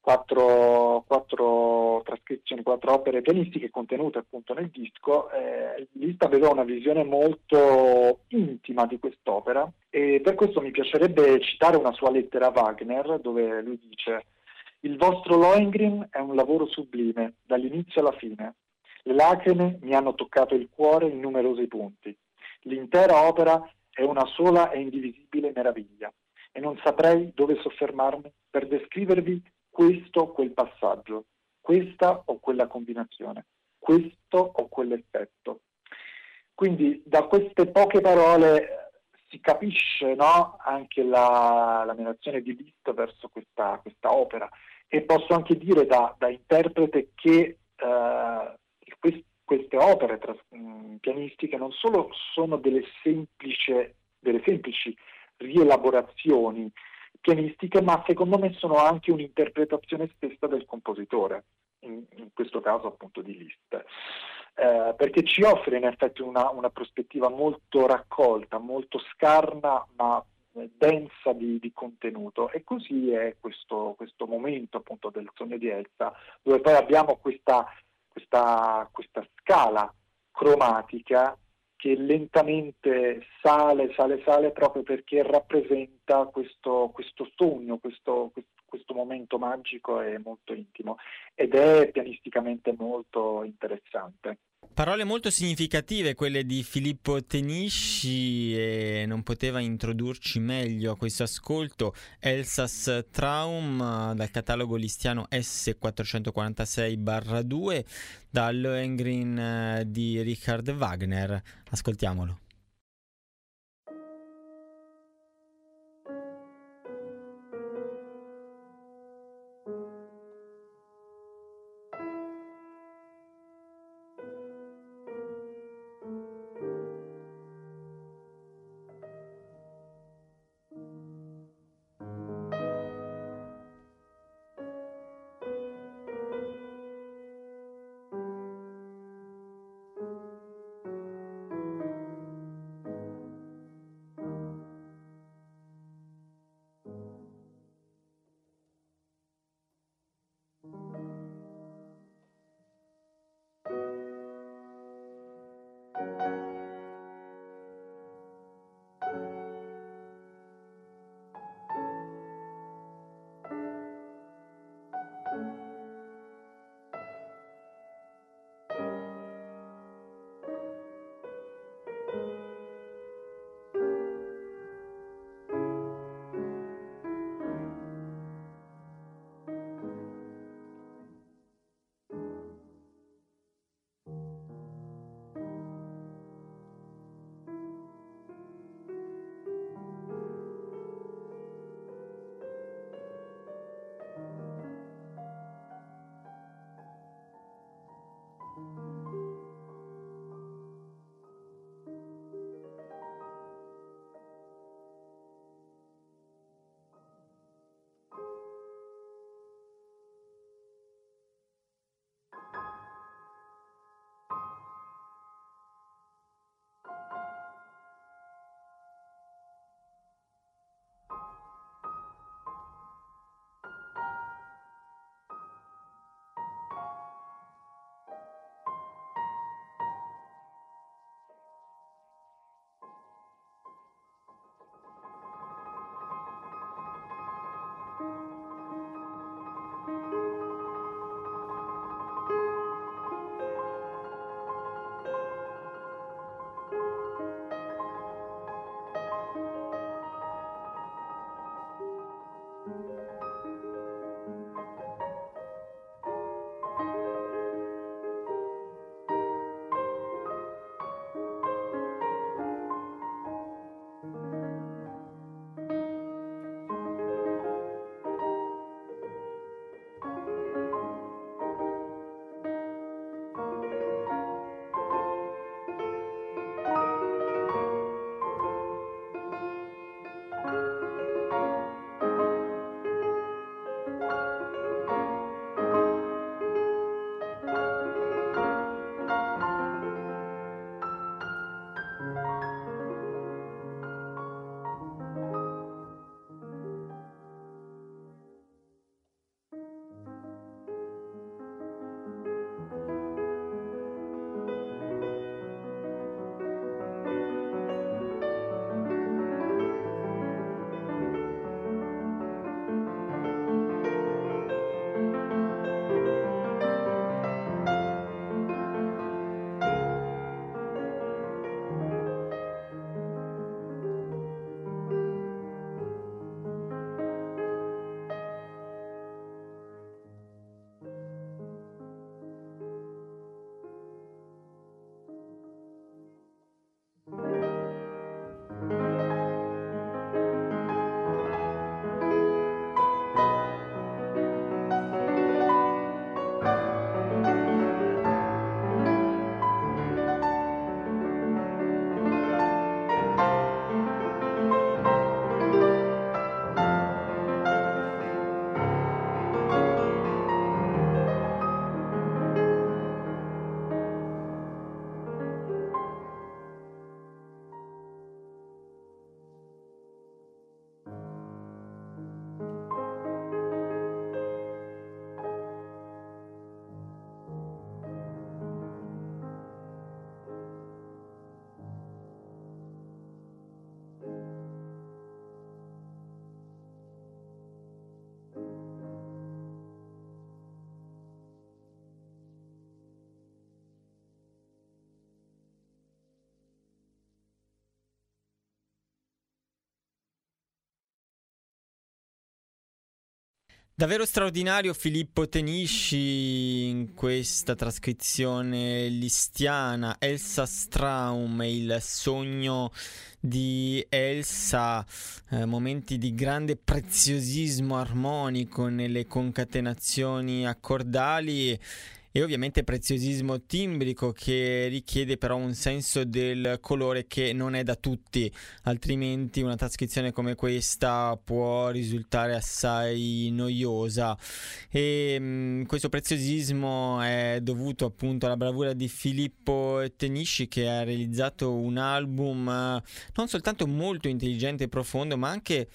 quattro, quattro trascrizioni, quattro opere pianistiche contenute appunto nel disco, eh, Liszt aveva una visione molto intima di quest'opera e per questo mi piacerebbe citare una sua lettera a Wagner dove lui dice il vostro Lohengrin è un lavoro sublime, dall'inizio alla fine. Le lacrime mi hanno toccato il cuore in numerosi punti. L'intera opera è una sola e indivisibile meraviglia e non saprei dove soffermarmi per descrivervi questo o quel passaggio, questa o quella combinazione, questo o quell'effetto. Quindi da queste poche parole si capisce no, anche la, la narrazione di Liszt verso questa, questa opera e posso anche dire da, da interprete che eh, quest, queste opere tras, mh, mm, pianistiche non solo sono delle, semplice, delle semplici rielaborazioni pianistiche, ma secondo me sono anche un'interpretazione stessa del compositore, in, in questo caso appunto di Liszt. Eh, perché ci offre in effetti una, una, prospettiva molto raccolta, molto scarna, ma densa di, di, contenuto e così è questo, questo, momento appunto del sogno di Elsa dove poi abbiamo questa, questa, questa scala cromatica che lentamente sale, sale, sale proprio perché rappresenta questo, questo sogno, questo, questo, momento magico e molto intimo ed è pianisticamente molto interessante. Parole molto significative quelle di Filippo Tenisci e non poteva introdurci meglio a questo ascolto Elsas Traum dal catalogo listiano S446-2 dal Lohengrin eh, di Richard Wagner. Ascoltiamolo. Davvero straordinario Filippo Tenisci in questa trascrizione listiana, Elsa Straum, il sogno di Elsa, eh, momenti di grande preziosismo armonico nelle concatenazioni accordali e ovviamente preziosismo timbrico che richiede però un senso del colore che non è da tutti, altrimenti una trascrizione come questa può risultare assai noiosa. E mh, mm, questo preziosismo è dovuto appunto alla bravura di Filippo Tenisci che ha realizzato un album eh, non soltanto molto intelligente e profondo ma anche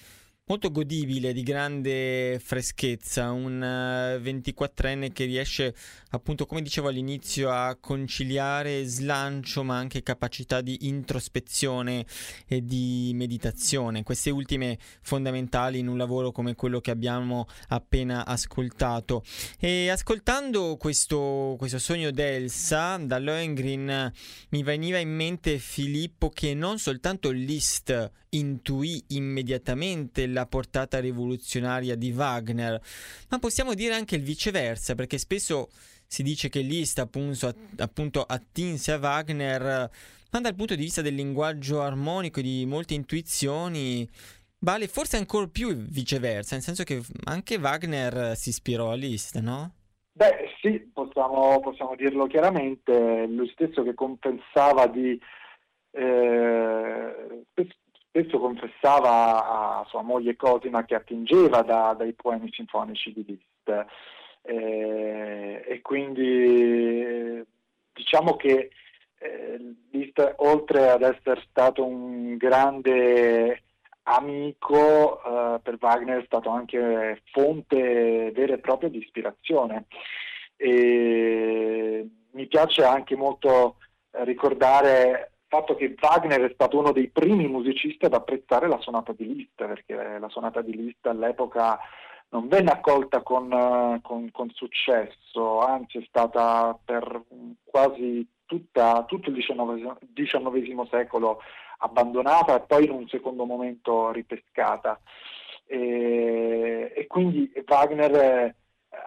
molto godibile, di grande freschezza, un 24enne eh, che riesce appunto, come dicevo all'inizio, a conciliare slancio ma anche capacità di introspezione e di meditazione, queste ultime fondamentali in un lavoro come quello che abbiamo appena ascoltato. E ascoltando questo, questo sogno d'Elsa, da Lohengrin mi veniva in mente Filippo che non soltanto Liszt intuì immediatamente la portata rivoluzionaria di Wagner, ma possiamo dire anche il viceversa, perché spesso si dice che Liszt appunto, appunto attinse a Wagner, ma dal punto di vista del linguaggio armonico e di molte intuizioni vale forse ancora più viceversa, nel senso che anche Wagner si ispirò a Liszt, no? Beh sì, possiamo, possiamo dirlo chiaramente, lui stesso che compensava di eh, spesso confessava a sua moglie Cosima che attingeva da, dai poemi sinfonici di Liszt. Eh, e quindi diciamo che eh, Liszt oltre ad essere stato un grande amico eh, per Wagner è stato anche fonte vera e propria di ispirazione. E mi piace anche molto ricordare fatto che Wagner è stato uno dei primi musicisti ad apprezzare la sonata di Liszt, perché la sonata di Liszt all'epoca non venne accolta con, con, con successo, anzi è stata per quasi tutta, tutto il XIX, secolo abbandonata e poi in un secondo momento ripescata. E, e quindi Wagner eh,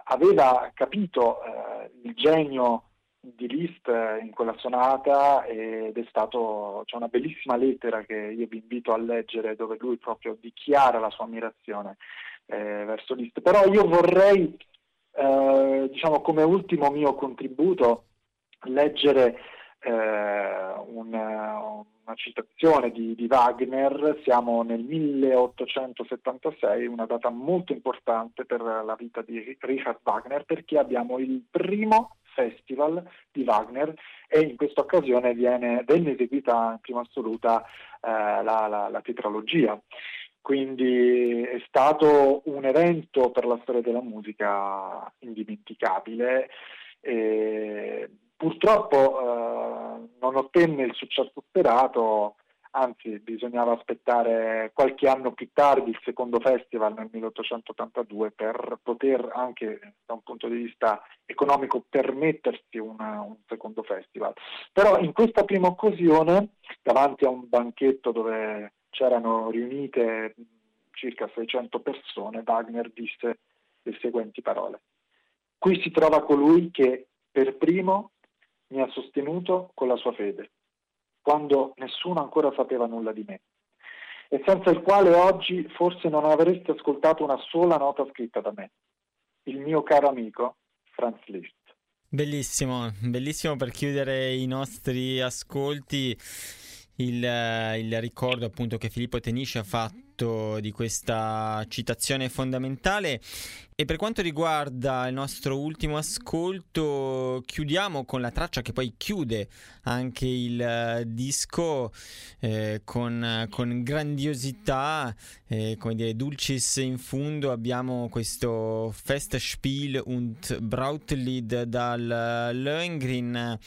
aveva capito eh, il genio di Liszt in quella sonata ed è stato, c'è una bellissima lettera che io vi invito a leggere dove lui proprio dichiara la sua ammirazione eh, verso Liszt. Però io vorrei, eh, diciamo come ultimo mio contributo, leggere eh, una, una, citazione di, di, Wagner, siamo nel 1876, una data molto importante per la vita di Richard Wagner perché abbiamo il primo Festival di Wagner e in questa occasione viene, venne eseguita in prima assoluta eh, la, la, la tetralogia. Quindi è stato un evento per la storia della musica indimenticabile. E purtroppo eh, non ottenne il successo sperato anzi bisognava aspettare qualche anno più tardi il secondo festival nel 1882 per poter anche da un punto di vista economico permettersi una, un secondo festival. Però in questa prima occasione, davanti a un banchetto dove c'erano riunite circa 600 persone, Wagner disse le seguenti parole. Qui si trova colui che per primo mi ha sostenuto con la sua fede quando nessuno ancora sapeva nulla di me e senza il quale oggi forse non avreste ascoltato una sola nota scritta da me. Il mio caro amico Franz Liszt. Bellissimo, bellissimo per chiudere i nostri ascolti il, eh, il, ricordo appunto che Filippo Tenisci ha fatto di questa citazione fondamentale. E per quanto riguarda il nostro ultimo ascolto chiudiamo con la traccia che poi chiude anche il uh, disco eh, con, con, grandiosità eh, come dire dulcis in fundo abbiamo questo Festspiel und Brautlied dal Lohengrin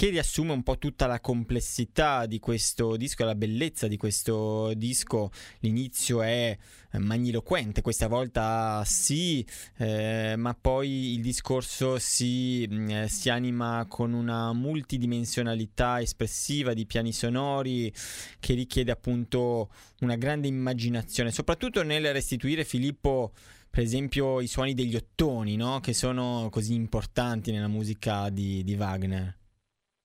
che riassume un po' tutta la complessità di questo disco, la bellezza di questo disco. L'inizio è eh, magniloquente, questa volta sì, eh, ma poi il discorso si, mm, eh, si, anima con una multidimensionalità espressiva di piani sonori che richiede appunto una grande immaginazione, soprattutto nel restituire Filippo per esempio i suoni degli ottoni, no? che sono così importanti nella musica di, di Wagner.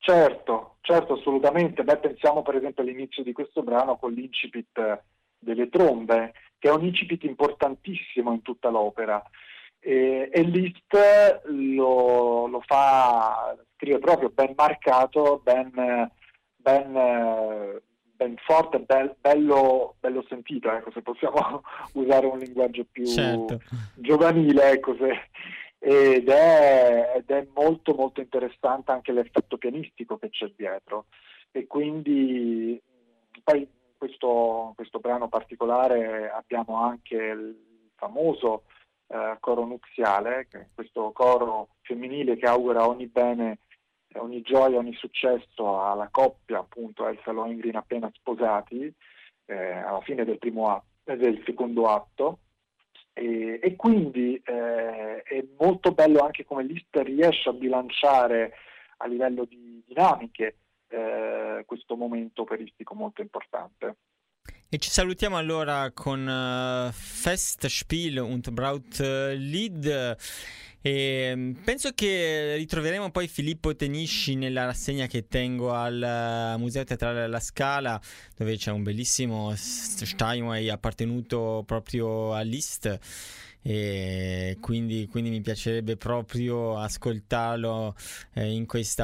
Certo, certo, assolutamente. Beh, pensiamo per esempio all'inizio di questo brano con l'incipit delle trombe, che è un incipit importantissimo in tutta l'opera. E, e Liszt lo, lo, fa, scrive proprio ben marcato, ben, ben, ben forte, bel, bello, bello, sentito, ecco, se possiamo usare un linguaggio più certo. giovanile, ecco, se, ed, è, ed è molto molto interessante anche l'effetto pianistico che c'è dietro e quindi poi questo, questo brano particolare abbiamo anche il famoso eh, coro nuziale, questo coro femminile che augura ogni bene, ogni gioia, ogni successo alla coppia, appunto Elsa Lohengrin appena sposati, eh, alla fine del, primo atto, del secondo atto. E, e quindi eh, è molto bello anche come Liszt riesce a bilanciare a livello di dinamiche eh, questo momento operistico molto importante. E ci salutiamo allora con uh, Festspiel und Brautlied. E mm, penso che ritroveremo poi Filippo Tenisci nella rassegna che tengo al Museo Teatrale La Scala, dove c'è un bellissimo Steinway appartenuto proprio a Liszt e quindi, quindi mi piacerebbe proprio ascoltarlo eh, in, questo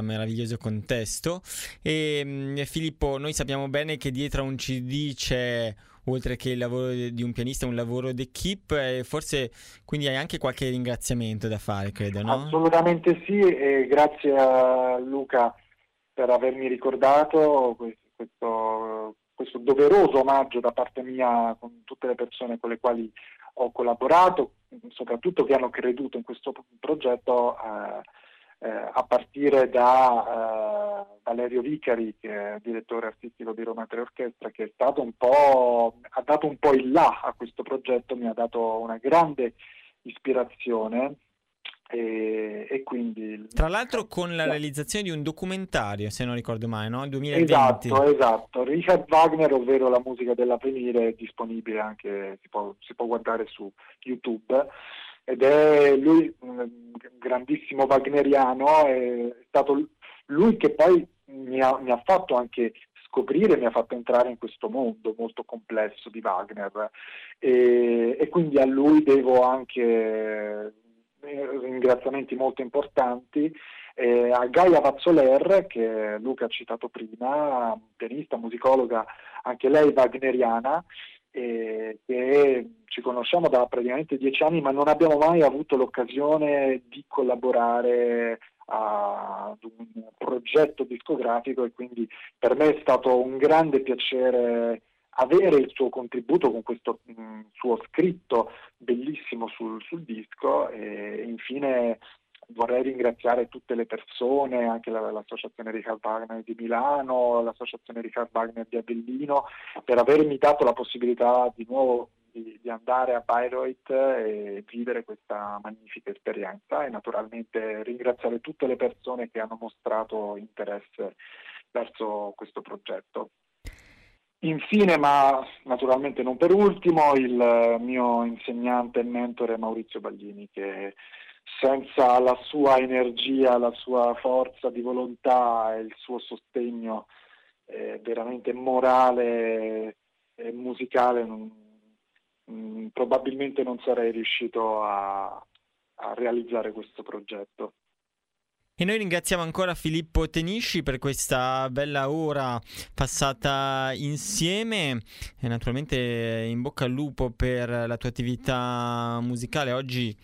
meraviglioso contesto. E mh, Filippo, noi sappiamo bene che dietro a un CD c'è oltre che il lavoro di un pianista, un lavoro d'equipe e forse quindi hai anche qualche ringraziamento da fare, credo, no? Assolutamente sì e grazie a Luca per avermi ricordato questo, questo doveroso omaggio da parte mia con tutte le persone con le quali ho collaborato, soprattutto che hanno creduto in questo progetto eh, eh, a partire da eh, Valerio Vicari, che è direttore artistico di Roma 3 Orchestra, che è stato un po', ha dato un po' il là a questo progetto, mi ha dato una grande ispirazione e, e, quindi... Tra l'altro con la realizzazione di un documentario, se non ricordo mai, no? 2020. Esatto, esatto. Richard Wagner, ovvero la musica dell'avvenire, è disponibile anche, si può, si può guardare su YouTube ed è lui un grandissimo wagneriano, è stato lui che poi mi ha, mi ha fatto anche scoprire, mi ha fatto entrare in questo mondo molto complesso di Wagner. E, e quindi a lui devo anche ringraziamenti molto importanti. Eh, a Gaia Vazzoler, che Luca ha citato prima, pianista, musicologa, anche lei wagneriana, eh, che ci conosciamo da praticamente dieci anni, ma non abbiamo mai avuto l'occasione di collaborare ad un progetto discografico e quindi per me è stato un grande piacere avere il suo contributo con questo mh, suo scritto bellissimo sul, sul, disco e infine vorrei ringraziare tutte le persone, anche la, l'associazione Richard Wagner di Milano, l'associazione Richard Wagner di Avellino, per avermi dato la possibilità di nuovo di, di andare a Bayreuth e vivere questa magnifica esperienza e naturalmente ringraziare tutte le persone che hanno mostrato interesse verso questo progetto. Infine, ma naturalmente non per ultimo, il mio insegnante e mentore Maurizio Baglini, che senza la sua energia, la sua forza di volontà e il suo sostegno eh, veramente morale e musicale, non, mh, mm, probabilmente non sarei riuscito a, a realizzare questo progetto. E noi ringraziamo ancora Filippo Tenisci per questa bella ora passata insieme e naturalmente in bocca al lupo per la tua attività musicale. Oggi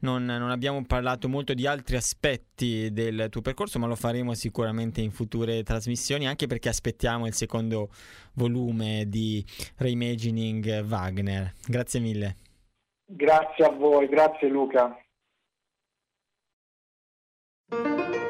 non, non, abbiamo parlato molto di altri aspetti del tuo percorso, ma lo faremo sicuramente in future trasmissioni, anche perché aspettiamo il secondo volume di Reimagining Wagner. Grazie mille. Grazie a voi, grazie Luca. Música